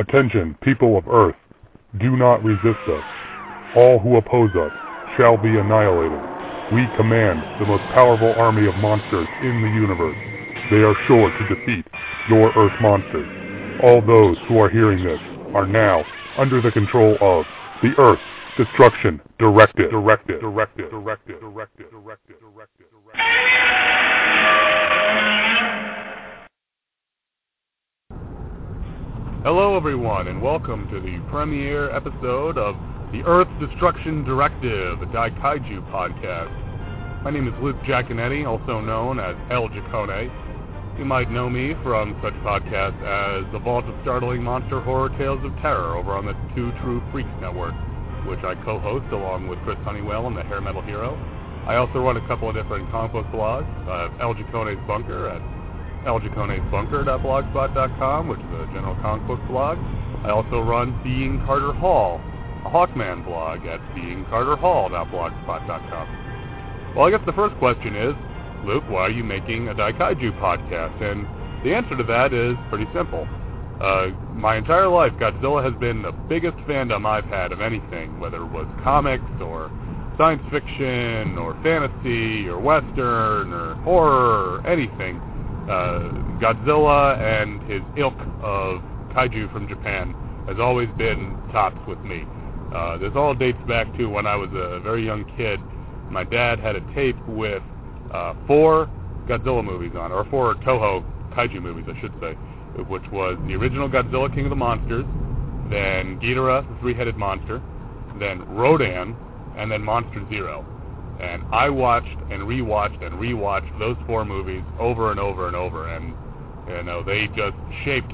Attention, people of Earth. Do not resist us. All who oppose us shall be annihilated. We command the most powerful army of monsters in the universe. They are sure to defeat your Earth monsters. All those who are hearing this are now under the control of the Earth Destruction Directive. Hello, everyone, and welcome to the premiere episode of the Earth Destruction Directive, a Daikaiju podcast. My name is Luke Jaconetti, also known as El Jacone. You might know me from such podcasts as The Vault of Startling Monster Horror Tales of Terror over on the Two True Freaks Network, which I co-host along with Chris Honeywell and the Hair Metal Hero. I also run a couple of different comic book blogs, El Jacone's Bunker at eljaconesbunker.blogspot.com, which is a general comic book blog. I also run Being Carter Hall, a Hawkman blog at beingcarterhall.blogspot.com. Well, I guess the first question is, Luke, why are you making a Daikaiju podcast? And the answer to that is pretty simple. Uh, my entire life, Godzilla has been the biggest fandom I've had of anything, whether it was comics or science fiction or fantasy or western or horror or anything. Uh, Godzilla and his ilk of kaiju from Japan has always been tops with me. Uh, this all dates back to when I was a very young kid. My dad had a tape with uh, four Godzilla movies on, or four Toho kaiju movies, I should say, which was the original Godzilla King of the Monsters, then Ghidorah, the three-headed monster, then Rodan, and then Monster Zero. And I watched and rewatched and rewatched those four movies over and over and over, and you know they just shaped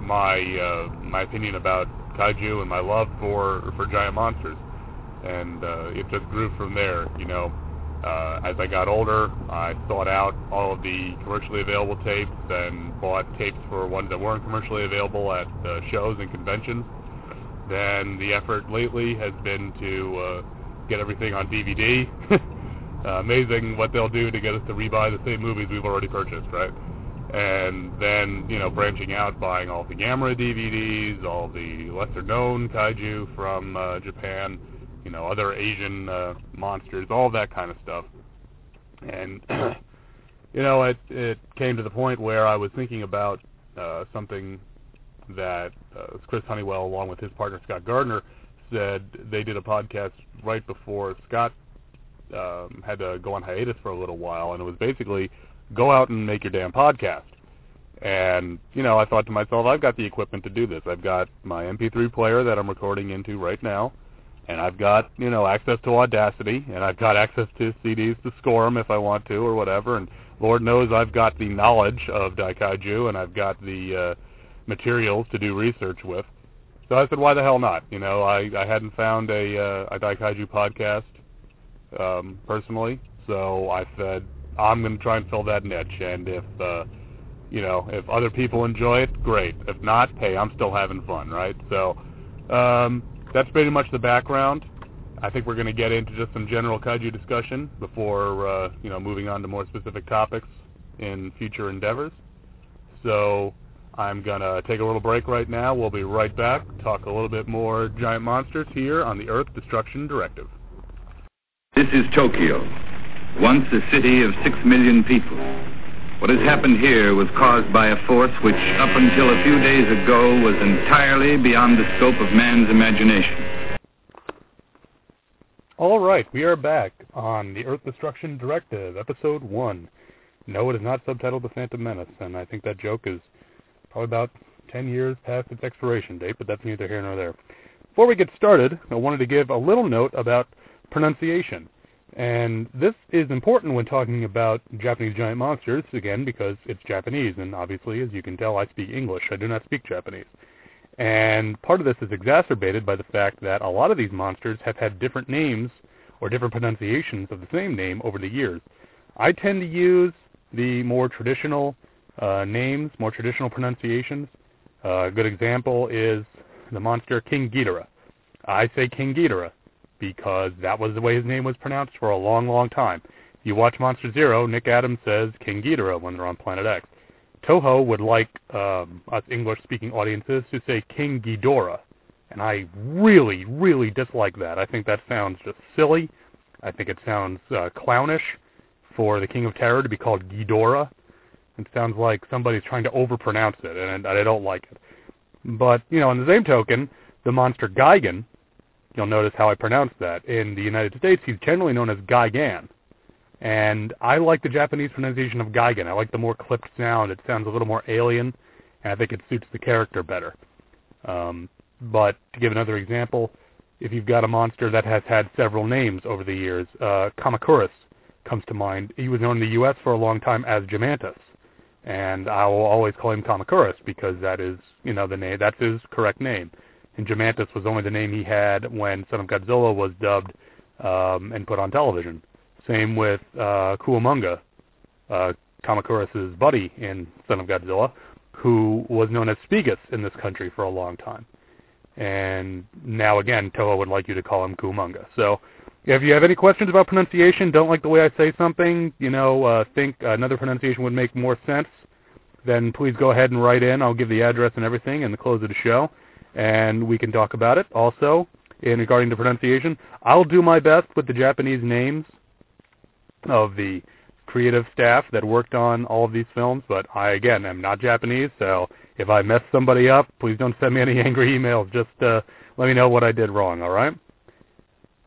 my uh, my opinion about kaiju and my love for for giant monsters. And uh, it just grew from there. You know, uh, as I got older, I sought out all of the commercially available tapes and bought tapes for ones that weren't commercially available at uh, shows and conventions. Then the effort lately has been to uh, get everything on DVD. uh, amazing what they'll do to get us to rebuy the same movies we've already purchased, right? And then, you know, branching out, buying all the Gamera DVDs, all the lesser-known kaiju from uh, Japan, you know, other Asian uh, monsters, all that kind of stuff. And, you know, it, it came to the point where I was thinking about uh, something that uh, Chris Honeywell, along with his partner Scott Gardner, said they did a podcast right before Scott um, had to go on hiatus for a little while, and it was basically go out and make your damn podcast. And you know, I thought to myself, I've got the equipment to do this. I've got my MP3 player that I'm recording into right now, and I've got you know access to Audacity, and I've got access to CDs to score them if I want to or whatever. And Lord knows I've got the knowledge of Daikaiju, and I've got the uh, materials to do research with. So I said, why the hell not? You know, I, I hadn't found a, uh, a Daikaiju podcast um, personally, so I said, I'm going to try and fill that niche. And if, uh, you know, if other people enjoy it, great. If not, hey, I'm still having fun, right? So um, that's pretty much the background. I think we're going to get into just some general kaiju discussion before, uh, you know, moving on to more specific topics in future endeavors. So I'm going to take a little break right now. We'll be right back, talk a little bit more giant monsters here on the Earth Destruction Directive. This is Tokyo, once a city of six million people. What has happened here was caused by a force which, up until a few days ago, was entirely beyond the scope of man's imagination. All right, we are back on the Earth Destruction Directive, Episode 1. No, it is not subtitled The Phantom Menace, and I think that joke is probably about 10 years past its expiration date, but that's neither here nor there. Before we get started, I wanted to give a little note about pronunciation. And this is important when talking about Japanese giant monsters, again, because it's Japanese, and obviously, as you can tell, I speak English. I do not speak Japanese. And part of this is exacerbated by the fact that a lot of these monsters have had different names or different pronunciations of the same name over the years. I tend to use the more traditional uh, names, more traditional pronunciations. Uh, a good example is the monster King Ghidorah. I say King Ghidorah because that was the way his name was pronounced for a long, long time. You watch Monster Zero, Nick Adams says King Ghidorah when they're on Planet X. Toho would like um, us English-speaking audiences to say King Ghidorah, and I really, really dislike that. I think that sounds just silly. I think it sounds uh, clownish for the King of Terror to be called Ghidorah. It sounds like somebody's trying to overpronounce it, and, and I don't like it. But, you know, on the same token, the monster Gigan, you'll notice how I pronounce that. In the United States, he's generally known as Gigan. And I like the Japanese pronunciation of Gigan. I like the more clipped sound. It sounds a little more alien, and I think it suits the character better. Um, but to give another example, if you've got a monster that has had several names over the years, uh, Kamacuras comes to mind. He was known in the U.S. for a long time as Gimantis, and I will always call him Kamacuras because that is, you know, the name. That's his correct name. And Gimantis was only the name he had when Son of Godzilla was dubbed um, and put on television. Same with uh, Kumonga, uh, Kamacuras' buddy in Son of Godzilla, who was known as Spigus in this country for a long time. And now again, Toho would like you to call him Kumonga. So if you have any questions about pronunciation, don't like the way I say something, you know, uh, think another pronunciation would make more sense, then please go ahead and write in. I'll give the address and everything in the close of the show, and we can talk about it. Also, in regarding to pronunciation, I'll do my best with the Japanese names of the creative staff that worked on all of these films, but I, again, am not Japanese, so if I mess somebody up, please don't send me any angry emails. Just uh, let me know what I did wrong, all right?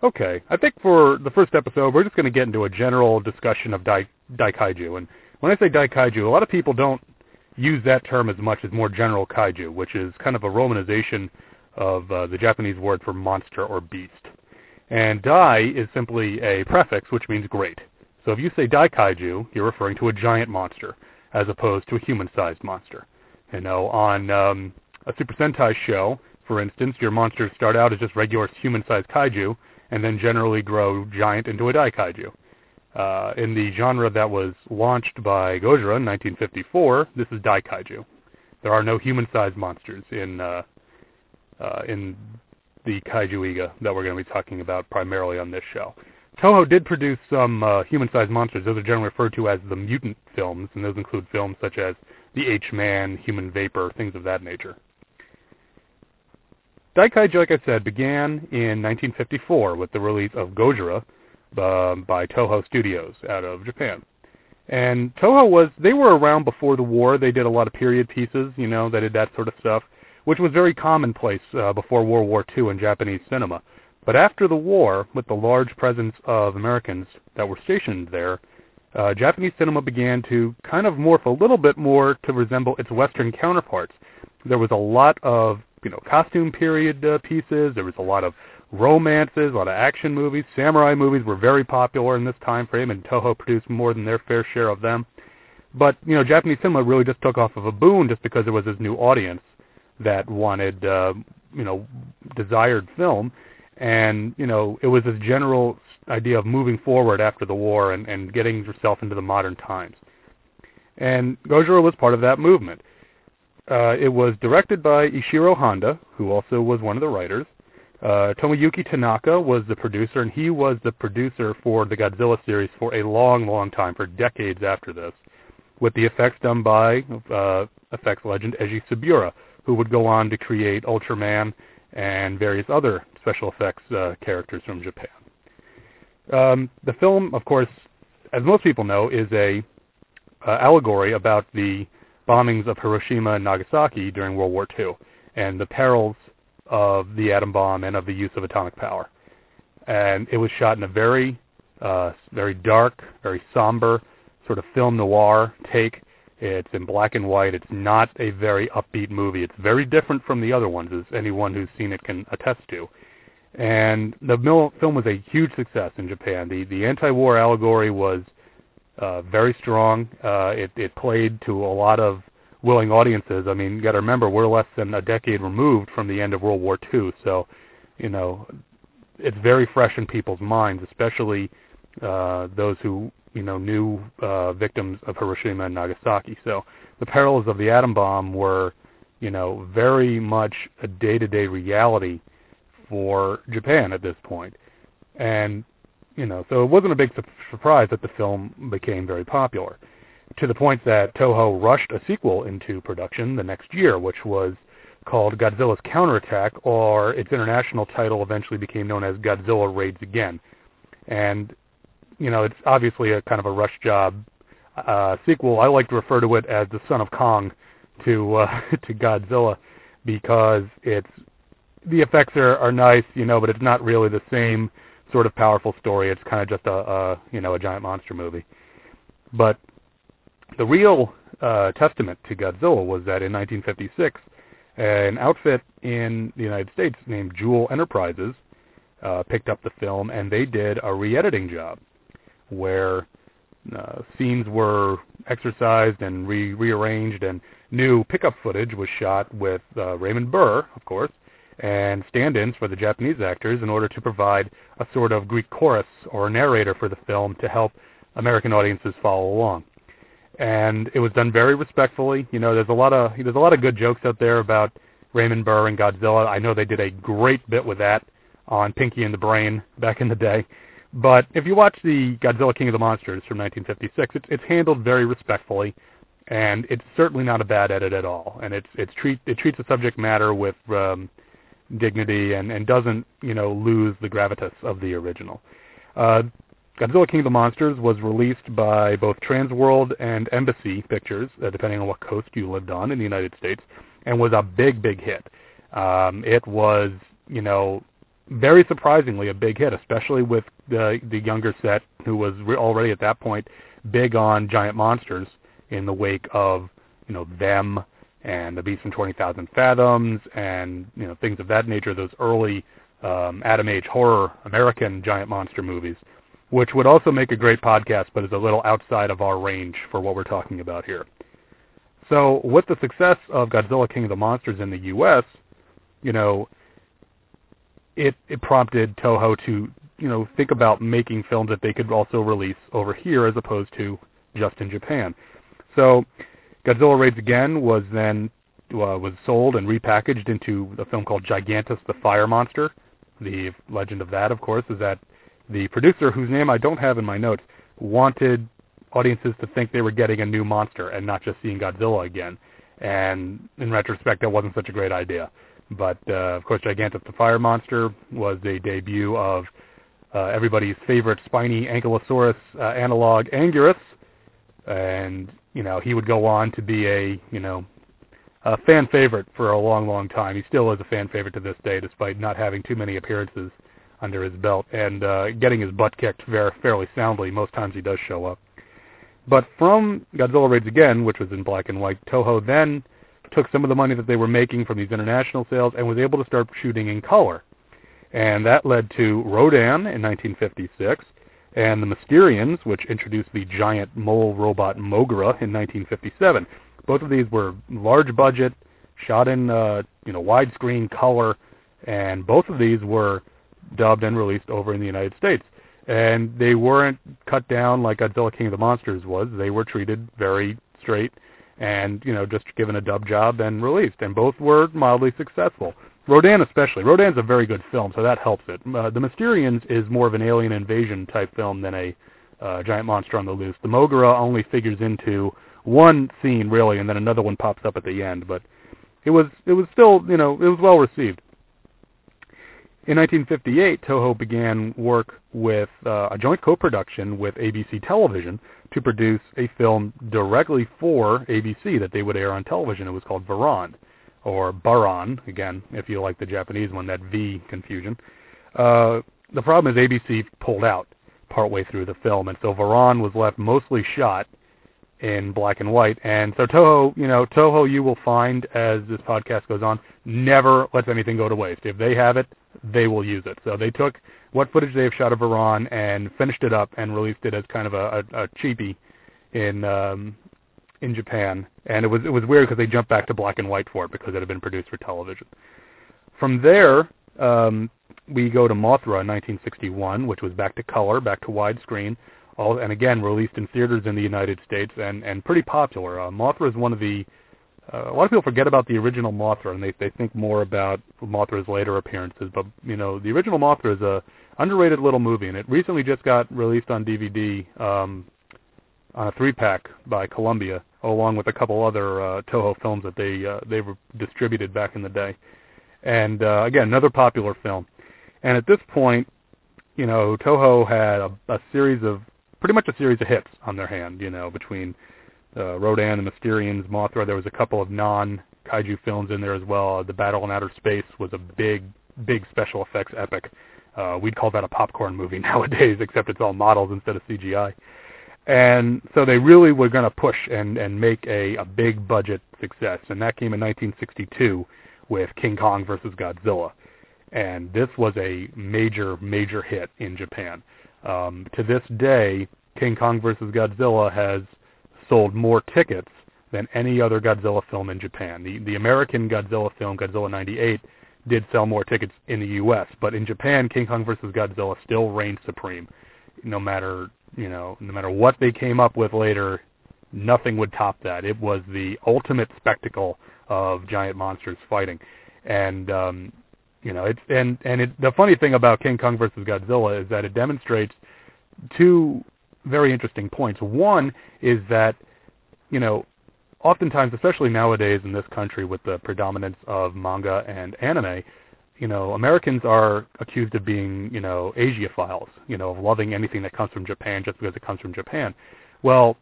Okay, I think for the first episode, we're just going to get into a general discussion of dai, daikaiju. And when I say daikaiju, a lot of people don't use that term as much as more general kaiju, which is kind of a romanization of uh, the Japanese word for monster or beast. And dai is simply a prefix, which means great. So if you say daikaiju, you're referring to a giant monster, as opposed to a human-sized monster. You know, on um, a Super Sentai show, for instance, your monsters start out as just regular human-sized kaiju, and then generally grow giant into a daikaiju. Uh, in the genre that was launched by Gojira in 1954, this is daikaiju. There are no human-sized monsters in uh, uh, in the kaiju-eiga that we're going to be talking about primarily on this show. Toho did produce some uh, human-sized monsters. Those are generally referred to as the mutant films, and those include films such as The H-Man, Human Vapor, things of that nature. Daikaiju, like I said, began in 1954 with the release of Gojira uh, by Toho Studios out of Japan. And Toho was, they were around before the war. They did a lot of period pieces, you know, they did that sort of stuff, which was very commonplace uh, before World War II in Japanese cinema. But after the war, with the large presence of Americans that were stationed there, uh, Japanese cinema began to kind of morph a little bit more to resemble its Western counterparts. There was a lot of you know costume period uh, pieces. There was a lot of romances, a lot of action movies. Samurai movies were very popular in this time frame, and Toho produced more than their fair share of them. But you know, Japanese cinema really just took off of a boom just because there was this new audience that wanted uh, you know desired film, and you know it was this general idea of moving forward after the war and, and getting yourself into the modern times. And Gojira was part of that movement. Uh, it was directed by Ishiro Honda, who also was one of the writers. Uh, Tomoyuki Tanaka was the producer, and he was the producer for the Godzilla series for a long, long time, for decades after this, with the effects done by uh, effects legend Eiji Tsuburaya, who would go on to create Ultraman and various other special effects uh, characters from Japan. Um, the film, of course, as most people know, is a uh, allegory about the bombings of Hiroshima and Nagasaki during World War II and the perils of the atom bomb and of the use of atomic power. And it was shot in a very, uh, very dark, very somber sort of film noir take. It's in black and white. It's not a very upbeat movie. It's very different from the other ones, as anyone who's seen it can attest to. And the film was a huge success in Japan. The the anti-war allegory was uh, very strong. Uh, it, it played to a lot of willing audiences. I mean, you got to remember we're less than a decade removed from the end of World War II, so you know it's very fresh in people's minds, especially uh, those who you know knew uh, victims of Hiroshima and Nagasaki. So the perils of the atom bomb were you know very much a day-to-day reality for Japan at this point, and you know, so it wasn't a big su- surprise that the film became very popular. to the point that Toho rushed a sequel into production the next year, which was called Godzilla's Counterattack, or its international title eventually became known as Godzilla Raids Again. And, you know, it's obviously a kind of a rush job uh, sequel. I like to refer to it as the Son of Kong to uh, to Godzilla because it's the effects are, are nice, you know, but it's not really the same sort of powerful story. It's kind of just a, a you know a giant monster movie. But the real uh, testament to Godzilla was that in 1956, an outfit in the United States named Jewel Enterprises uh, picked up the film, and they did a re-editing job where uh, scenes were exercised and re- rearranged, and new pickup footage was shot with uh, Raymond Burr, of course, and stand-ins for the Japanese actors in order to provide a sort of Greek chorus or narrator for the film to help American audiences follow along. And it was done very respectfully. You know, there's a lot of there's a lot of good jokes out there about Raymond Burr and Godzilla. I know they did a great bit with that on Pinky and the Brain back in the day. But if you watch the Godzilla King of the Monsters from 1956, it's, it's handled very respectfully, and it's certainly not a bad edit at all. And it's it's treat it treats the subject matter with um, dignity and, and doesn't you know lose the gravitas of the original. Uh, Godzilla King of the Monsters was released by both Transworld and Embassy Pictures, uh, depending on what coast you lived on in the United States, and was a big, big hit. Um, it was, you know, very surprisingly a big hit, especially with the the younger set who was re- already at that point big on giant monsters in the wake of you know them and the Beast from Twenty Thousand Fathoms and you know things of that nature. Those early um, Atom Age horror American giant monster movies, which would also make a great podcast, but is a little outside of our range for what we're talking about here. So with the success of Godzilla King of the Monsters in the U.S., you know, it, it prompted Toho to, you know, think about making films that they could also release over here as opposed to just in Japan. So Godzilla Raids Again was then uh, was sold and repackaged into a film called Gigantus the Fire Monster. The legend of that, of course, is that the producer, whose name I don't have in my notes, wanted audiences to think they were getting a new monster and not just seeing Godzilla again. And in retrospect, that wasn't such a great idea. But uh, of course, Gigantus the Fire Monster was a debut of uh, everybody's favorite spiny ankylosaurus uh, analog, Anguirus, and you know he would go on to be a you know a fan favorite for a long, long time. He still is a fan favorite to this day, despite not having too many appearances under his belt and uh, getting his butt kicked very, fairly soundly most times he does show up. But from Godzilla Raids Again, which was in black and white, Toho then took some of the money that they were making from these international sales and was able to start shooting in color. And that led to Rodan in 1956 and the Mysterians, which introduced the giant mole robot Moguera in 1957. Both of these were large budget, shot in uh, you know widescreen color, and both of these were dubbed and released over in the United States. And they weren't cut down like Godzilla King of the Monsters was. They were treated very straight and you know just given a dub job and released, and both were mildly successful. Rodan especially. Rodan's a very good film, so that helps it. Uh, the Mysterians is more of an alien invasion type film than a uh, giant monster on the loose. The Moguera only figures into one scene really, and then another one pops up at the end. But it was it was still you know it was well received. In 1958, Toho began work with uh, a joint co-production with ABC Television to produce a film directly for ABC that they would air on television. It was called Varan, or Baran, again, if you like the Japanese one, that V confusion. Uh, the problem is ABC pulled out partway through the film, and so Varan was left mostly shot in black and white. And so Toho, you know, Toho, you will find as this podcast goes on, never lets anything go to waste. If they have it, they will use it. So they took what footage they've shot of Varan and finished it up and released it as kind of a, a, a cheapie in um, in Japan. And it was it was weird because they jumped back to black and white for it because it had been produced for television. From there, um, we go to Mothra in 1961, which was back to color, back to widescreen, all and again released in theaters in the United States and and pretty popular. Uh, Mothra is one of the uh, a lot of people forget about the original Mothra and they they think more about Mothra's later appearances. But you know, the original Mothra is a underrated little movie, and it recently just got released on DVD um, on a three-pack by Columbia, along with a couple other uh, Toho films that they uh, they were distributed back in the day. And uh, again, another popular film. And at this point, you know, Toho had a, a series of pretty much a series of hits on their hand. You know, between uh, Rodan, the Mysterians, Mothra, there was a couple of non kaiju films in there as well. The Battle in Outer Space was a big, big special effects epic. Uh, we'd call that a popcorn movie nowadays, except it's all models instead of CGI. And so they really were going to push and, and make a, a big budget success. And that came in 1962 with King Kong versus Godzilla. And this was a major, major hit in Japan. Um, to this day, King Kong versus Godzilla has sold more tickets than any other Godzilla film in Japan. The the American Godzilla film, Godzilla 98, did sell more tickets in the U.S., but in Japan, King Kong versus Godzilla still reigned supreme. No matter you know, no matter what they came up with later, nothing would top that. It was the ultimate spectacle of giant monsters fighting, and um, you know, it's and and it, the funny thing about King Kong versus Godzilla is that it demonstrates two very interesting points. One is that you know, oftentimes, especially nowadays in this country with the predominance of manga and anime, you know, Americans are accused of being, you know, Asiaphiles, you know, of loving anything that comes from Japan just because it comes from Japan. Well,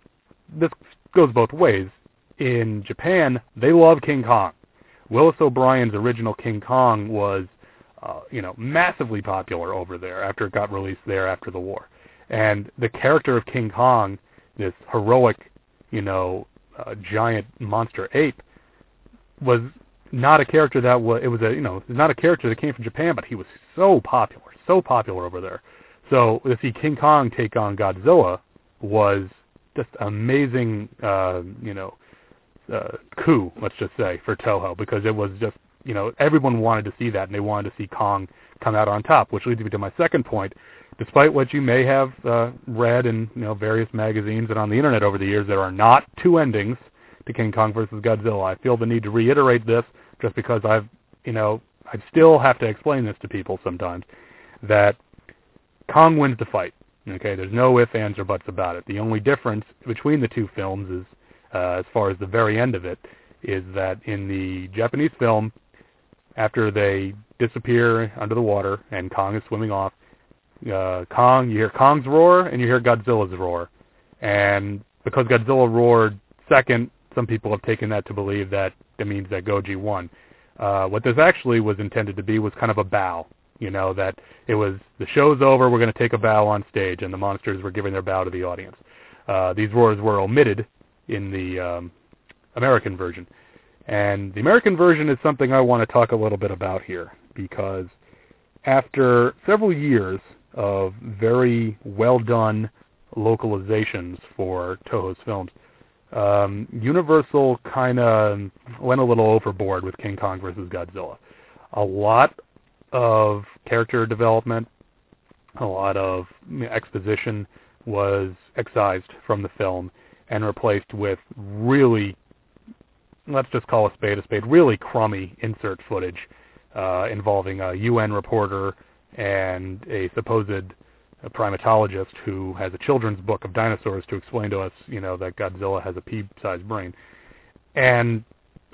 this goes both ways. In Japan, they love King Kong. Willis O'Brien's original King Kong was, uh, you know, massively popular over there after it got released there after the war. And the character of King Kong, this heroic, you know, uh, giant monster ape, was not a character that was it was a you know not a character that came from Japan, but he was so popular, so popular over there. So to see King Kong take on Godzilla was just amazing, uh, you know, uh, coup, let's just say, for Toho because it was just you know everyone wanted to see that and they wanted to see Kong come out on top, which leads me to my second point. Despite what you may have uh, read in you know various magazines and on the internet over the years, there are not two endings to King Kong versus Godzilla. I feel the need to reiterate this just because I've, you know, I still have to explain this to people sometimes that Kong wins the fight. Okay, there's no ifs, ands, or buts about it. The only difference between the two films is, uh, as far as the very end of it, is that in the Japanese film, after they disappear under the water and Kong is swimming off, uh, Kong, you hear Kong's roar and you hear Godzilla's roar. And because Godzilla roared second, some people have taken that to believe that it means that Goji won. Uh, what this actually was intended to be was kind of a bow. You know that it was the show's over, we're going to take a bow on stage, and the monsters were giving their bow to the audience. Uh, these roars were omitted in the um, American version, and the American version is something I want to talk a little bit about here because after several years of very well done localizations for Toho's films, um, Universal kind of went a little overboard with King Kong versus Godzilla. A lot of character development, a lot of exposition was excised from the film and replaced with really, let's just call a spade a spade, really crummy insert footage uh, involving a UN reporter and a supposed a primatologist who has a children's book of dinosaurs to explain to us, you know, that Godzilla has a pea-sized brain. And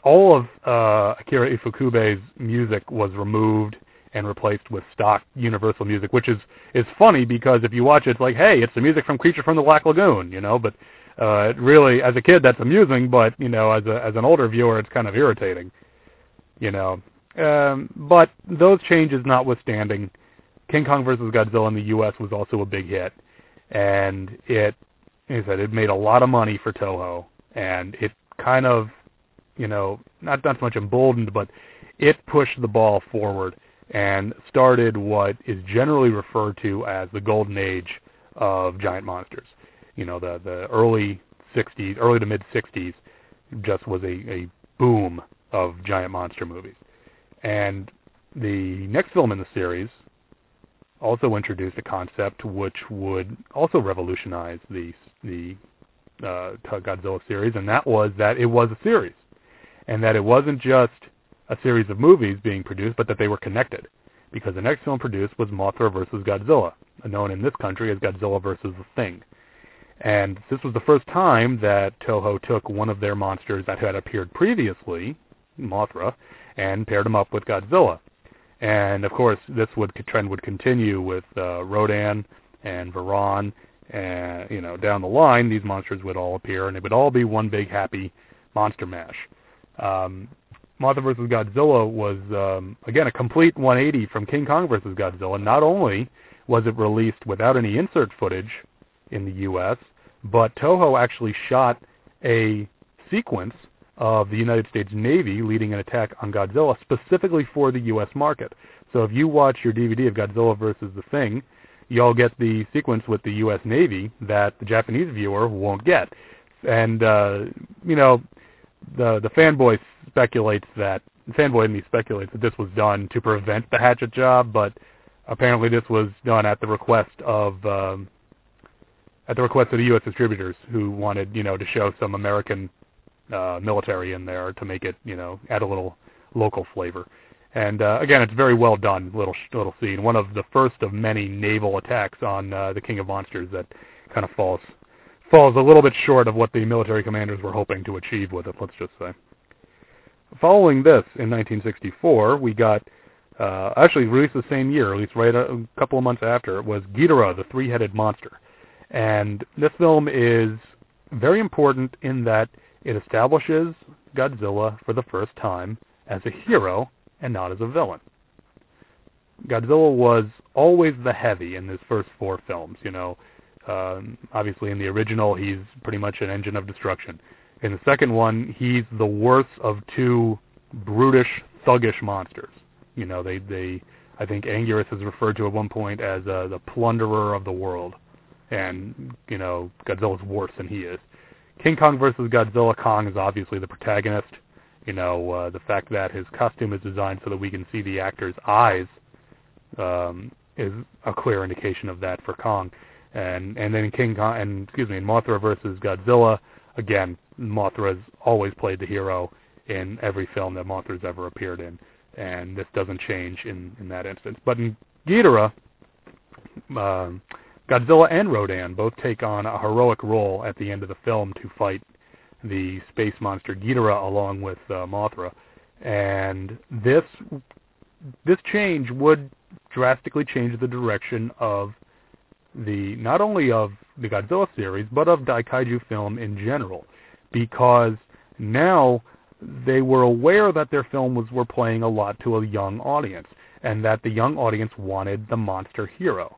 all of uh, Akira Ifukube's music was removed and replaced with stock Universal music, which is is funny because if you watch it, it's like, hey, it's the music from Creature from the Black Lagoon, you know. But uh, it really, as a kid, that's amusing, but you know, as a as an older viewer, it's kind of irritating, you know. Um, but those changes notwithstanding, King Kong versus Godzilla in the U.S. was also a big hit, and it, like I said, it made a lot of money for Toho, and it kind of, you know, not not so much emboldened, but it pushed the ball forward and started what is generally referred to as the golden age of giant monsters. You know, the the early 60s, early to mid 60s, just was a, a boom of giant monster movies. And the next film in the series, also introduced a concept which would also revolutionize the the uh, Godzilla series, and that was that it was a series, and that it wasn't just a series of movies being produced, but that they were connected. Because the next film produced was Mothra versus Godzilla, known in this country as Godzilla versus the Thing. And this was the first time that Toho took one of their monsters that had appeared previously, Mothra, and paired him up with Godzilla. And of course, this would trend would continue with uh, Rodan and Varan, and you know down the line, these monsters would all appear, and it would all be one big happy monster mash. Um, Mothra vs. Godzilla was um, again a complete 180 from King Kong vs. Godzilla. Not only was it released without any insert footage in the U.S., but Toho actually shot a sequence of the United States Navy leading an attack on Godzilla specifically for the U.S. market. So if you watch your DVD of Godzilla versus the Thing, you'll get the sequence with the U.S. Navy that the Japanese viewer won't get. And uh, you know, the the fanboy speculates that fanboy in me speculates that this was done to prevent the hatchet job, but apparently this was done at the request of um, at the request of the U.S. distributors who wanted you know to show some American uh, military in there to make it you know add a little local flavor. And uh, again, it's very well done little little scene. One of the first of many naval attacks on uh, the King of Monsters that kind of falls falls a little bit short of what the military commanders were hoping to achieve with it. Let's just say. Following this, in 1964, we got uh, actually released the same year, at least right a, a couple of months after, was Ghidorah, the three-headed monster. And this film is very important in that it establishes Godzilla for the first time as a hero and not as a villain. Godzilla was always the heavy in his first four films. You know, um, obviously in the original he's pretty much an engine of destruction. In the second one, he's the worst of two brutish, thuggish monsters. You know, they they I think Anguirus is referred to at one point as uh, the plunderer of the world, and you know Godzilla's worse than he is. King Kong versus Godzilla, Kong is obviously the protagonist. You know, uh, the fact that his costume is designed so that we can see the actor's eyes um, is a clear indication of that for Kong. And and then King Kong and excuse me, in Mothra versus Godzilla, again, Mothra has always played the hero in every film that Mothra's ever appeared in, and this doesn't change in in that instance. But in Ghidorah, um, Godzilla and Rodan both take on a heroic role at the end of the film to fight the space monster Ghidorah along with uh, Mothra, and this this change would drastically change the direction of the not only of the Godzilla series but of Daikaiju film in general, because now they were aware that their film was were playing a lot to a young audience, and that the young audience wanted the monster hero,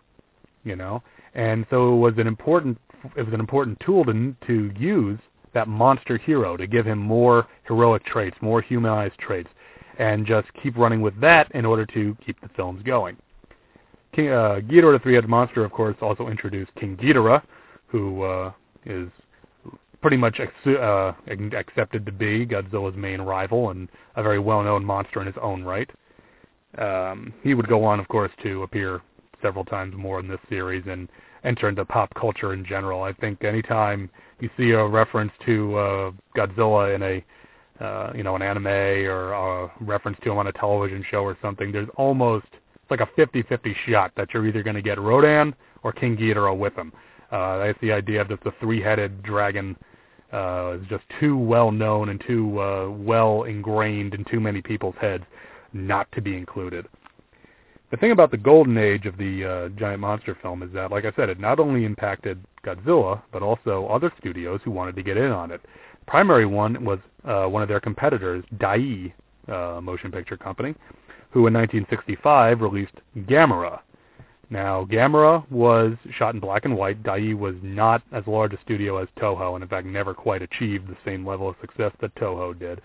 you know, and so it was an important it was an important tool to to use that monster hero to give him more heroic traits, more humanized traits, and just keep running with that in order to keep the films going. King, uh, Ghidorah the Three-Headed Monster, of course, also introduced King Ghidorah, who uh, is pretty much ex- uh, accepted to be Godzilla's main rival and a very well-known monster in his own right. Um, he would go on, of course, to appear several times more in this series and enter into pop culture in general. I think anytime you see a reference to uh, Godzilla in a uh, you know an anime or a reference to him on a television show or something, there's almost it's like a 50-50 shot that you're either going to get Rodan or King Ghidorah with him. Uh, that's the idea of just the three-headed dragon uh, is just too well known and too uh, well ingrained in too many people's heads not to be included. The thing about the golden age of the uh, giant monster film is that, like I said, it not only impacted Godzilla, but also other studios who wanted to get in on it. Primary one was uh, one of their competitors, Daiei uh, Motion Picture Company, who in 1965 released Gamera. Now, Gamera was shot in black and white. Daiei was not as large a studio as Toho, and in fact never quite achieved the same level of success that Toho did,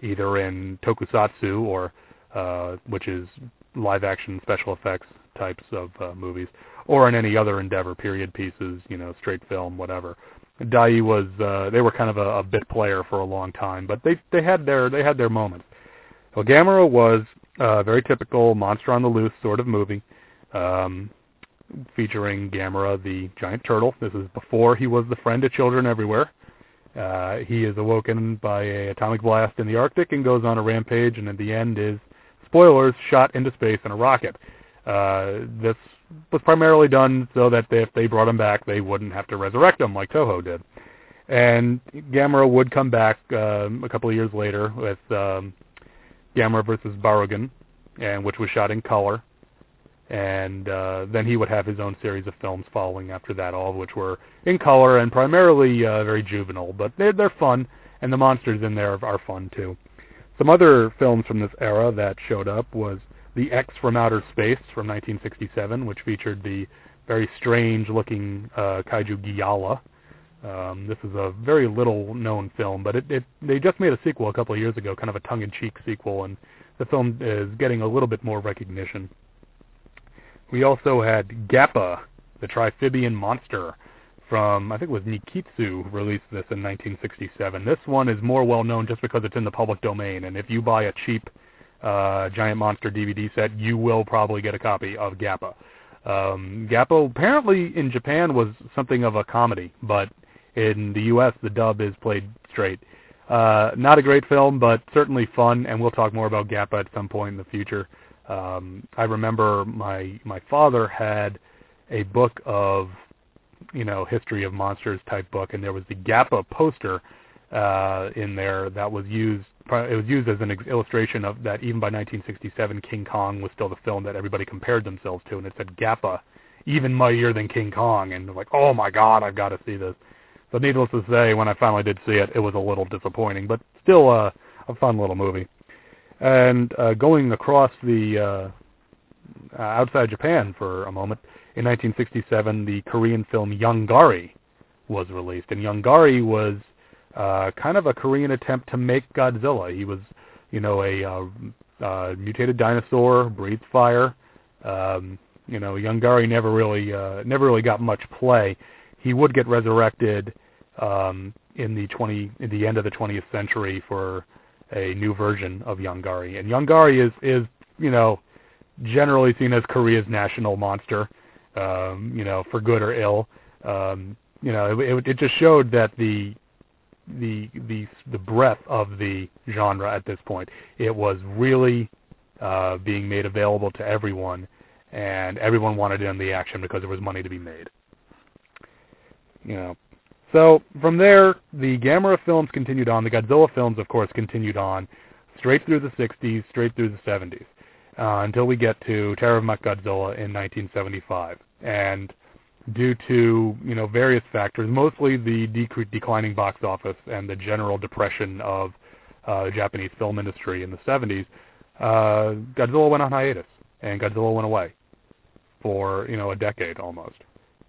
either in tokusatsu or uh, which is live action special effects types of uh, movies, or in any other endeavor, period pieces, you know, straight film, whatever. Daiei was uh, they were kind of a, a bit player for a long time, but they they had their they had their moments. Well, Gamera was a very typical monster on the loose sort of movie, um, featuring Gamera the giant turtle. This is before he was the friend of children everywhere. Uh, he is awoken by a atomic blast in the Arctic and goes on a rampage, and at the end is spoilers, shot into space in a rocket. Uh, this was primarily done so that they, if they brought him back, they wouldn't have to resurrect him like Toho did. And Gamera would come back um, a couple of years later with um, Gamera versus Barugon, and which was shot in color. And uh, then he would have his own series of films following after that, all of which were in color and primarily uh, very juvenile, but they're, they're fun, and the monsters in there are fun too. Some other films from this era that showed up was The X from Outer Space from 1967, which featured the very strange-looking uh, kaiju Giala. Um, this is a very little-known film, but it, it they just made a sequel a couple of years ago, kind of a tongue-in-cheek sequel, and the film is getting a little bit more recognition. We also had Gappa, the Triphibian monster, from I think it was Nikkatsu released this in 1967. This one is more well known just because it's in the public domain, and if you buy a cheap uh, Giant Monster DVD set, you will probably get a copy of Gappa. Um, Gappa apparently in Japan was something of a comedy, but in the U.S. the dub is played straight. Uh, not a great film, but certainly fun, and we'll talk more about Gappa at some point in the future. Um, I remember my my father had a book of you know history of monsters type book, and there was the Gappa poster uh, in there that was used. It was used as an illustration of that even by 1967, King Kong was still the film that everybody compared themselves to, and it said Gappa, even mightier than King Kong, and like, oh my God, I've got to see this. So needless to say, when I finally did see it, it was a little disappointing, but still uh, a fun little movie. And uh, going across the uh, outside Japan for a moment, in 1967, the Korean film Yonggary was released, and Yonggary was uh, kind of a Korean attempt to make Godzilla. He was, you know, a uh, uh, mutated dinosaur, breathed fire. Um, you know, Yonggary never really uh, never really got much play. He would get resurrected um, in the 20 in the end of the 20th century for a new version of Yonggary. And Yonggary is is you know generally seen as Korea's national monster um, you know, for good or ill. Um, you know, it, it just showed that the the the the breadth of the genre at this point. It was really uh, being made available to everyone, and everyone wanted in the action because there was money to be made. You know, so from there, the Gamera films continued on. The Godzilla films, of course, continued on straight through the 60s, straight through the 70s uh, until we get to Terror of Godzilla in 1975. And due to you know various factors, mostly the dec- declining box office and the general depression of uh, Japanese film industry in the 70s, uh, Godzilla went on hiatus, and Godzilla went away for you know a decade almost.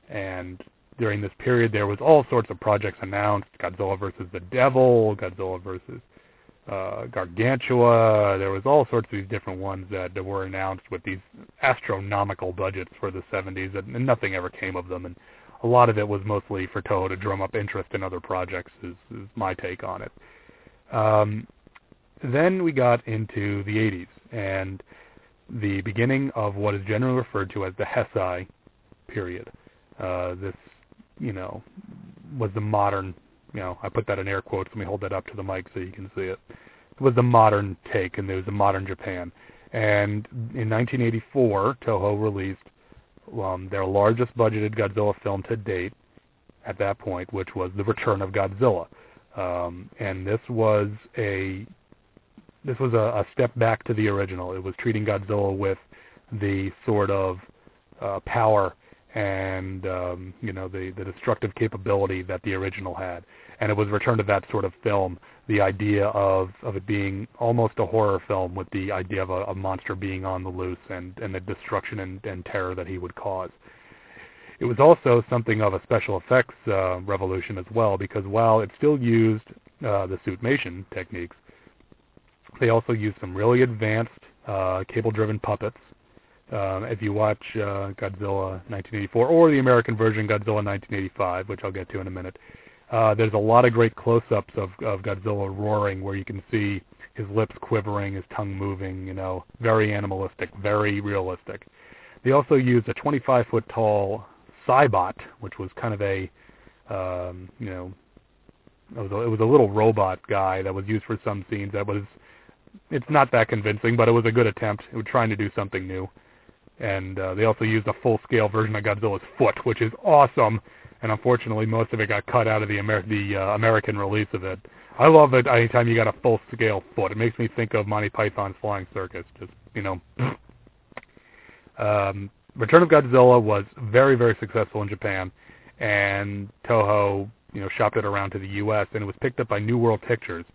And during this period, there was all sorts of projects announced: Godzilla versus the Devil, Godzilla versus uh, Gargantua. There was all sorts of these different ones that, were announced with these astronomical budgets for the 70s, and, and nothing ever came of them. And a lot of it was mostly for Toho to drum up interest in other projects. Is, is my take on it. Um, then we got into the 80s and the beginning of what is generally referred to as the Heisei period. Uh, this, you know, was the modern you know, I put that in air quotes. Let me hold that up to the mic so you can see it. It was the modern take, and it was a modern Japan. And in 1984, Toho released um, their largest budgeted Godzilla film to date at that point, which was The Return of Godzilla. Um, and this was a this was a, a step back to the original. It was treating Godzilla with the sort of uh, power and um, you know the the destructive capability that the original had and it was returned to that sort of film, the idea of of it being almost a horror film with the idea of a, a monster being on the loose and and the destruction and, and terror that he would cause. It was also something of a special effects uh, revolution as well because while it still used uh, the suitmation techniques, they also used some really advanced uh, cable-driven puppets. Um, if you watch uh, Godzilla 1984 or the American version Godzilla 1985, which I'll get to in a minute, uh, there's a lot of great close-ups of, of Godzilla roaring where you can see his lips quivering, his tongue moving, you know, very animalistic, very realistic. They also used a 25-foot tall Cybot, which was kind of a, um, you know, it was, a, it was a little robot guy that was used for some scenes that was, it's not that convincing, but it was a good attempt. It was trying to do something new. and uh, they also used a full-scale version of Godzilla's foot, which is awesome. And unfortunately, most of it got cut out of the Amer- the uh, American release of it. I love it anytime you got a full-scale foot. It makes me think of Monty Python's Flying Circus. Just you know. um, Return of Godzilla was very very successful in Japan, and Toho you know shopped it around to the U.S. and it was picked up by New World Pictures.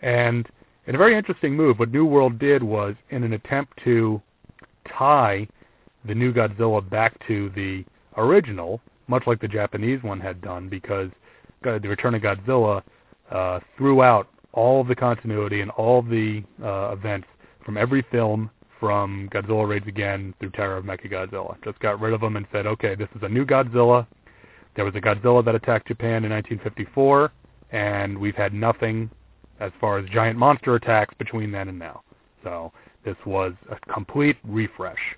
And in a very interesting move, what New World did was, in an attempt to tie the new Godzilla back to the original, much like the Japanese one had done, because the Return of Godzilla uh, threw out all of the continuity and all of the uh, events from every film from Godzilla Raids Again through Terror of Mechagodzilla. Just got rid of them and said, okay, this is a new Godzilla. There was a Godzilla that attacked Japan in 1954, and we've had nothing as far as giant monster attacks between then and now. So this was a complete refresh.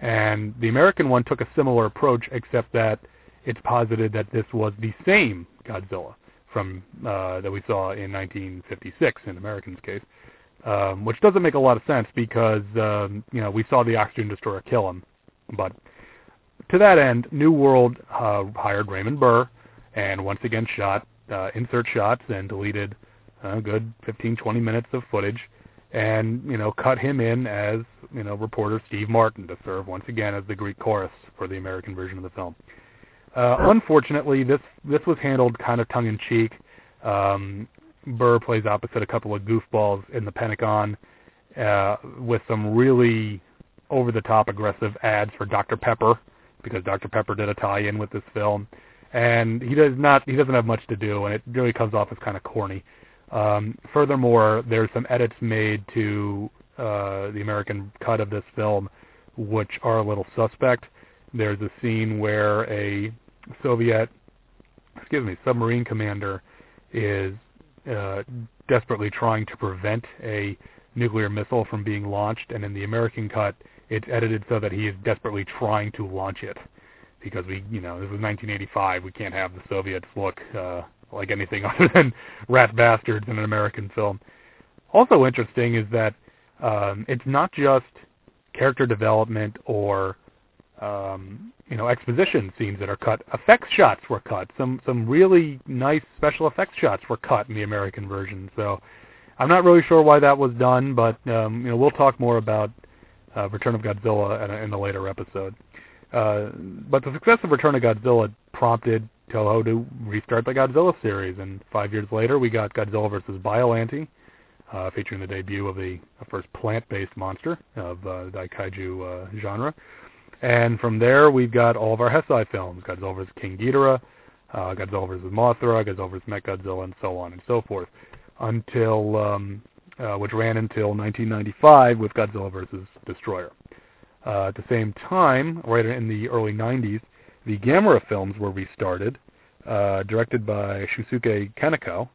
And the American one took a similar approach, except that it's posited that this was the same Godzilla from uh, that we saw in 1956 in American's case, um, which doesn't make a lot of sense because um, you know we saw the oxygen destroyer kill him. But to that end, New World uh, hired Raymond Burr and once again shot uh, insert shots and deleted a good 15, 20 minutes of footage and you know cut him in as you know reporter Steve Martin to serve once again as the Greek chorus for the American version of the film. Uh, unfortunately, this this was handled kind of tongue in cheek. Um, Burr plays opposite a couple of goofballs in the Pentagon uh, with some really over the top aggressive ads for Dr Pepper because Dr Pepper did a tie-in with this film, and he does not he doesn't have much to do, and it really comes off as kind of corny. Um, furthermore, there's some edits made to uh, the American cut of this film, which are a little suspect. There's a scene where a Soviet, excuse me, submarine commander is uh, desperately trying to prevent a nuclear missile from being launched, and in the American cut, it's edited so that he is desperately trying to launch it because we, you know, this was 1985. We can't have the Soviets look uh, like anything other than rat bastards in an American film. Also interesting is that um, it's not just character development or um, you know exposition scenes that are cut. Effects shots were cut. Some some really nice special effects shots were cut in the American version. So I'm not really sure why that was done, but um, you know we'll talk more about uh, Return of Godzilla in a, in a later episode. Uh, but the success of Return of Godzilla prompted Toho to restart the Godzilla series, and five years later we got Godzilla vs. Biollante, uh, featuring the debut of the first plant-based monster of uh, the Daikaiju uh, genre. And from there we've got all of our Heisei films, Godzilla vs. King Ghidorah, uh, Godzilla vs. Mothra, Godzilla vs. Mechagodzilla, and so on and so forth, until um, uh, which ran until 1995 with Godzilla vs. Destroyer. Uh, at the same time, right in the early 90s, the Gamera films were restarted, uh, directed by Shusuke Kaneko.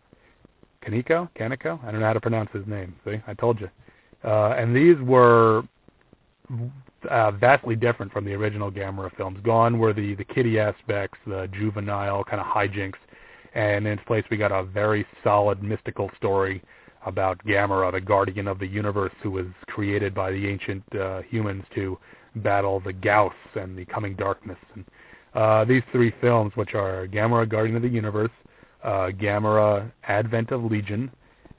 Kaneko? Kaneko? I don't know how to pronounce his name. See, I told you. Uh, and these were uh, vastly different from the original Gamera films. Gone were the the kiddie aspects, the juvenile kind of hijinks, and in its place we got a very solid mystical story about Gamera, the guardian of the universe, who was created by the ancient uh, humans to battle the Gyaos and the coming darkness. And uh, these three films, which are Gamera, Guardian of the Universe, uh, Gamera, Advent of Legion,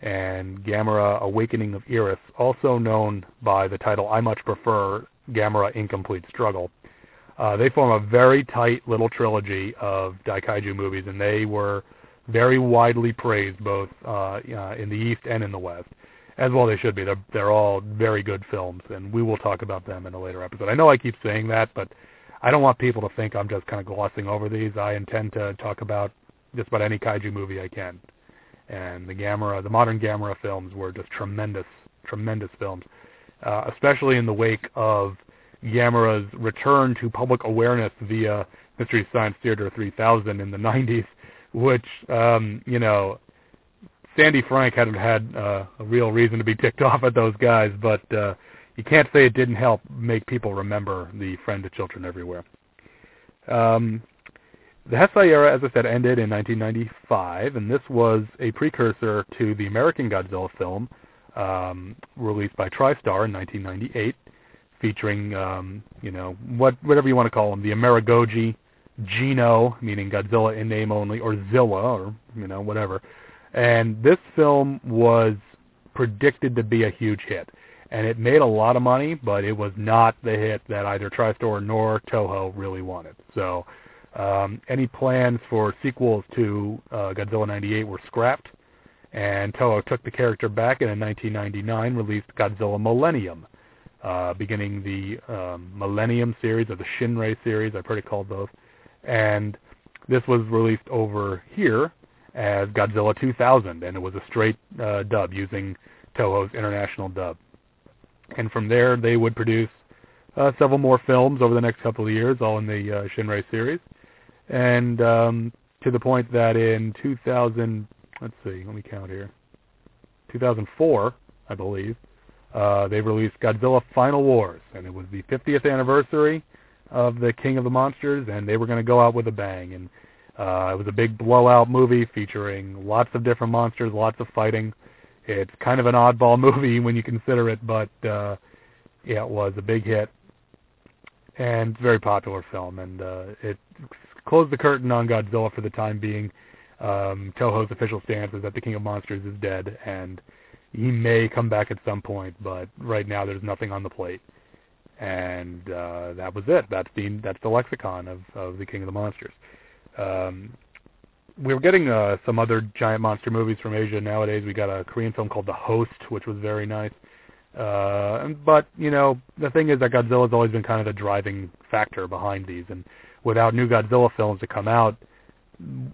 and Gamera, Awakening of Eris, also known by the title I much prefer, Gamera Incomplete Struggle. Uh, they form a very tight little trilogy of Daikaiju movies, and they were very widely praised both uh, uh, in the East and in the West. As well they should be. They're, they're all very good films, and we will talk about them in a later episode. I know I keep saying that, but I don't want people to think I'm just kind of glossing over these. I intend to talk about just about any kaiju movie I can. And the Gamera, the modern Gamera films were just tremendous, tremendous films, uh, especially in the wake of Gamera's return to public awareness via Mystery Science Theater 3000 in the 90s, which, um, you know, Sandy Frank hadn't had uh, a real reason to be ticked off at those guys, but uh, you can't say it didn't help make people remember the Friend of Children Everywhere. Um, the Heisei era, as I said, ended in 1995, and this was a precursor to the American Godzilla film um, released by TriStar in 1998, featuring, um, you know, what whatever you want to call them, the Amerigoji, Gino, meaning Godzilla in name only, or Zilla, or you know, whatever. And this film was predicted to be a huge hit, and it made a lot of money, but it was not the hit that either TriStar nor Toho really wanted. So, um, any plans for sequels to uh, Godzilla '98 were scrapped and Toho took the character back in 1999 released Godzilla Millennium, uh, beginning the um, Millennium series or the Shinrei series. I've heard it called both, and this was released over here as Godzilla 2000, and it was a straight uh, dub using Toho's international dub. And from there, they would produce uh, several more films over the next couple of years, all in the uh, Shinrei series, and um, to the point that in 2000 let's see, let me count here. 2004, I believe, uh, they released Godzilla Final Wars, and it was the 50th anniversary of the King of the Monsters, and they were going to go out with a bang. And uh, it was a big blowout movie featuring lots of different monsters, lots of fighting. It's kind of an oddball movie when you consider it, but uh, yeah, it was a big hit and very popular film, and uh, it closed the curtain on Godzilla for the time being um, Toho's official stance is that the King of Monsters is dead, and he may come back at some point, but right now there's nothing on the plate. And uh, that was it. That's the that's the lexicon of, of the King of the Monsters. Um, we are getting uh, some other giant monster movies from Asia nowadays. We got a Korean film called The Host, which was very nice. Uh, but you know, the thing is that Godzilla's always been kind of the driving factor behind these, and without new Godzilla films to come out,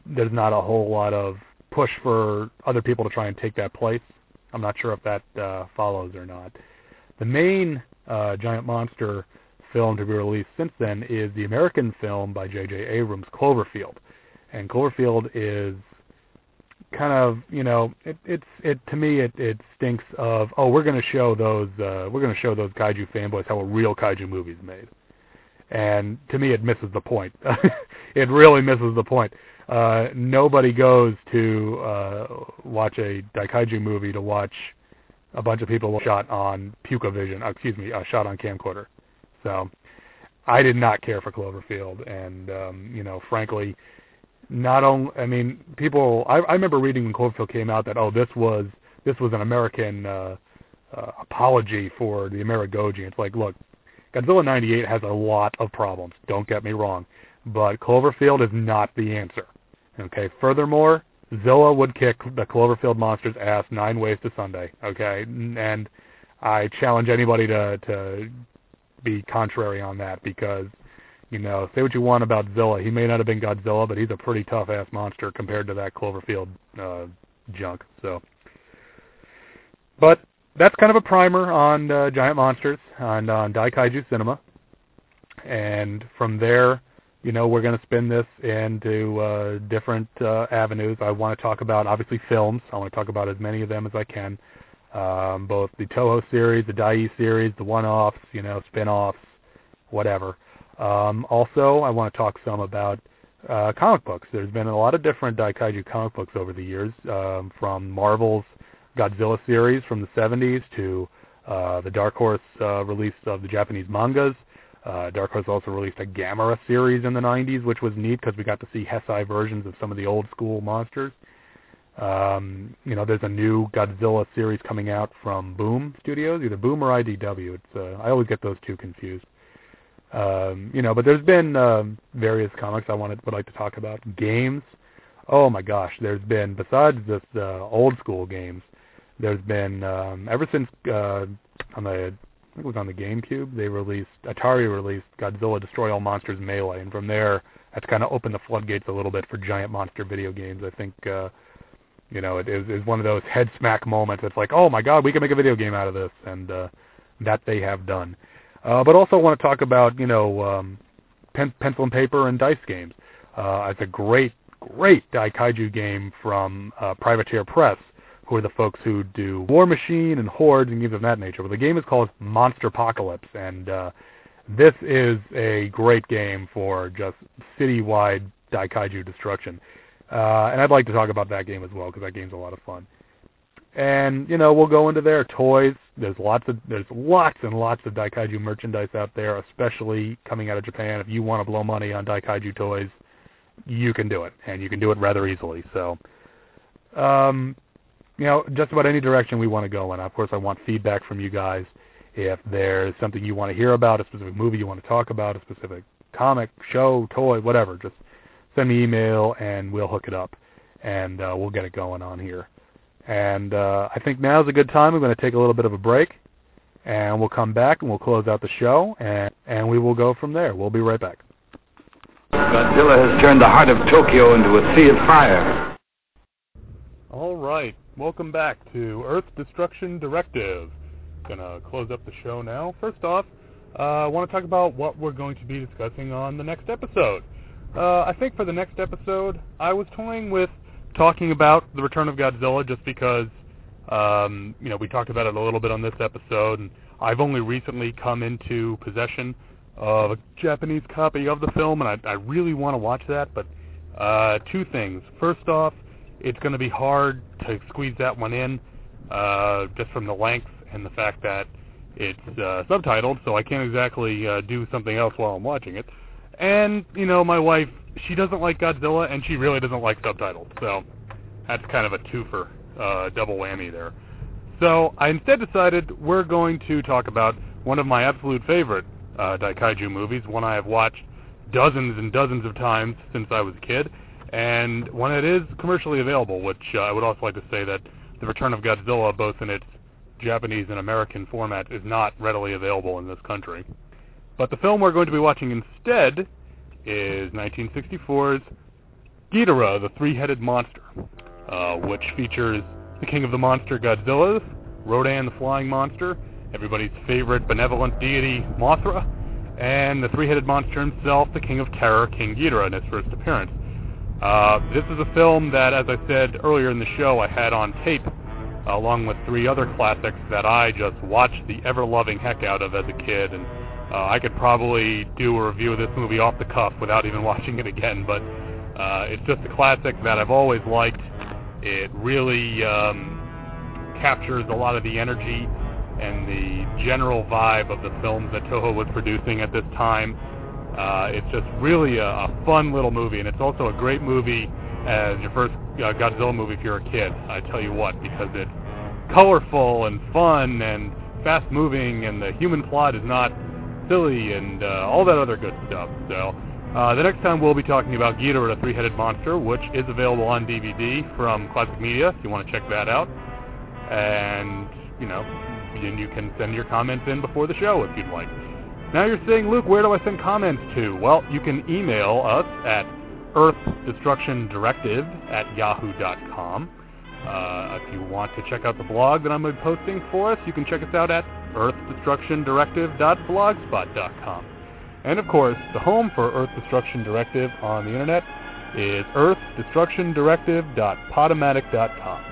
there's not a whole lot of push for other people to try and take that place. I'm not sure if that uh, follows or not. The main uh, giant monster film to be released since then is the American film by J.J. Abrams, Cloverfield, and Cloverfield is kind of you know it it's it to me it it stinks of oh we're going to show those uh we're going to show those kaiju fanboys how a real kaiju movie is made and to me it misses the point it really misses the point uh, nobody goes to uh, watch a Daikaiju movie to watch a bunch of people shot on Puka Vision, uh, excuse me, uh, shot on camcorder. So I did not care for Cloverfield, and um, you know, frankly, not only I mean, people. I, I remember reading when Cloverfield came out that oh, this was this was an American uh, uh, apology for the Amerigoji. It's like, look, Godzilla '98 has a lot of problems. Don't get me wrong, but Cloverfield is not the answer. Okay. Furthermore, Zilla would kick the Cloverfield monster's ass nine ways to Sunday. Okay, and I challenge anybody to to be contrary on that because you know say what you want about Zilla, he may not have been Godzilla, but he's a pretty tough ass monster compared to that Cloverfield uh, junk. So, but that's kind of a primer on uh, giant monsters and on Daikaiju cinema, and from there you know, we're going to spin this into uh, different uh, avenues. I want to talk about obviously films. I want to talk about as many of them as I can, um, both the Toho series, the Daiei series, the one-offs, you know, spin-offs, whatever. Um, also, I want to talk some about uh, comic books. There's been a lot of different Daikaiju comic books over the years, um, from Marvel's Godzilla series from the 70s to uh, the Dark Horse uh, release of the Japanese mangas uh, Dark Horse also released a Gamera series in the 90s, which was neat because we got to see Heisei versions of some of the old school monsters. Um, you know, there's a new Godzilla series coming out from Boom Studios, either Boom or IDW. It's uh, I always get those two confused. Um, you know, but there's been um, various comics I wanted would like to talk about. Games. Oh my gosh, there's been besides this uh, old school games, there's been um, ever since uh, on the I think it was on the GameCube. They released Atari released Godzilla Destroy All Monsters Melee, and from there, that's kind of opened the floodgates a little bit for giant monster video games. I think, uh, you know, it is, is one of those head smack moments. It's like, oh my God, we can make a video game out of this, and uh, that they have done. Uh, but also want to talk about, you know, um, pen, pencil and paper and dice games. Uh, it's a great, great Daikaiju game from uh, Privateer Press who are the folks who do Warmachine and Hordes and games of that nature. But the game is called Monster Apocalypse, and uh, this is a great game for just citywide Daikaiju destruction. Uh, and I'd like to talk about that game as well because that game's a lot of fun. And you know, we'll go into there. Toys. there's lots of there's lots and lots of Daikaiju merchandise out there, especially coming out of Japan. If you want to blow money on Daikaiju toys, you can do it, and you can do it rather easily. So, um, you know, just about any direction we want to go in. Of course, I want feedback from you guys. If there's something you want to hear about, a specific movie you want to talk about, a specific comic, show, toy, whatever, just send me email and we'll hook it up, and uh, we'll get it going on here. And uh, I think now's a good time. We're going to take a little bit of a break, and we'll come back and we'll close out the show, and, and we will go from there. We'll be right back. Godzilla has turned the heart of Tokyo into a sea of fire. All right, welcome back to Earth Destruction Directive. Gonna close up the show now. First off, uh, I want to talk about what we're going to be discussing on the next episode. Uh, I think for the next episode, I was toying with talking about the Return of Godzilla just because, um, you know, we talked about it a little bit on this episode, and I've only recently come into possession of a Japanese copy of the film, and I, I really want to watch that. But uh, two things. First off, it's going to be hard to squeeze that one in, uh, just from the length and the fact that it's uh, subtitled, so I can't exactly uh, do something else while I'm watching it. And you know, my wife, she doesn't like Godzilla, and she really doesn't like subtitles, so that's kind of a twofer, uh, double whammy there. So I instead decided we're going to talk about one of my absolute favorite uh, Daikaiju movies, one I have watched dozens and dozens of times since I was a kid, and when it is commercially available, which uh, I would also like to say that The Return of Godzilla, both in its Japanese and American format, is not readily available in this country. But the film we're going to be watching instead is 1964's Ghidorah, the Three-Headed Monster, uh, which features the king of the monster Godzilla, Rodan the Flying Monster, everybody's favorite benevolent deity Mothra, and the three-headed monster himself, the King of Terror, King Ghidorah, in his first appearance. Uh, this is a film that, as I said earlier in the show, I had on tape, along with three other classics that I just watched the ever-loving heck out of as a kid, and uh, I could probably do a review of this movie off the cuff without even watching it again, but uh, it's just a classic that I've always liked. It really um, captures a lot of the energy and the general vibe of the films that Toho was producing at this time. Uh, it's just really a, a fun little movie, and it's also a great movie as your first uh, Godzilla movie if you're a kid. I tell you what, because it's colorful and fun and fast-moving, and the human plot is not silly and uh, all that other good stuff. So uh, the next time we'll be talking about Ghidorah, the three-headed monster, which is available on DVD from Classic Media if you want to check that out. And, you know, and you can send your comments in before the show if you'd like. Now you're saying, Luke, where do I send comments to? Well, you can email us at earthdestructiondirective at yahoo.com. Uh, if you want to check out the blog that I'm posting for us, you can check us out at earthdestructiondirective.blogspot.com. And of course, the home for Earth Destruction Directive on the internet is earthdestructiondirective.podomatic.com.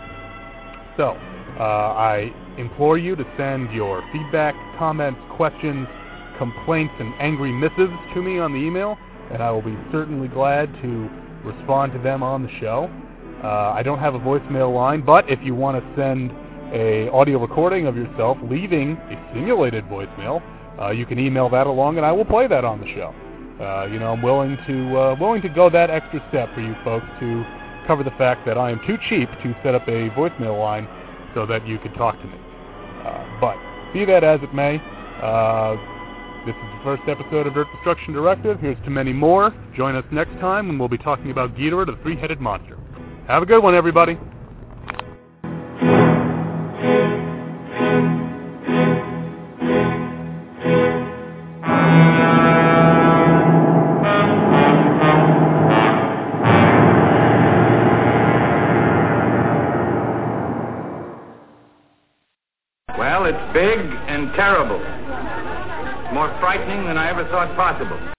So, uh, I implore you to send your feedback, comments, questions, complaints, and angry missives to me on the email, and I will be certainly glad to respond to them on the show. Uh, I don't have a voicemail line, but if you want to send a audio recording of yourself leaving a simulated voicemail, uh, you can email that along, and I will play that on the show. Uh, you know, I'm willing to uh, willing to go that extra step for you folks to cover the fact that I am too cheap to set up a voicemail line so that you could talk to me. Uh, but be that as it may, uh, this is the first episode of Earth Destruction Directive. Here's to many more. Join us next time when we'll be talking about Ghidorah, the three-headed monster. Have a good one, everybody. Frightening than I ever thought possible.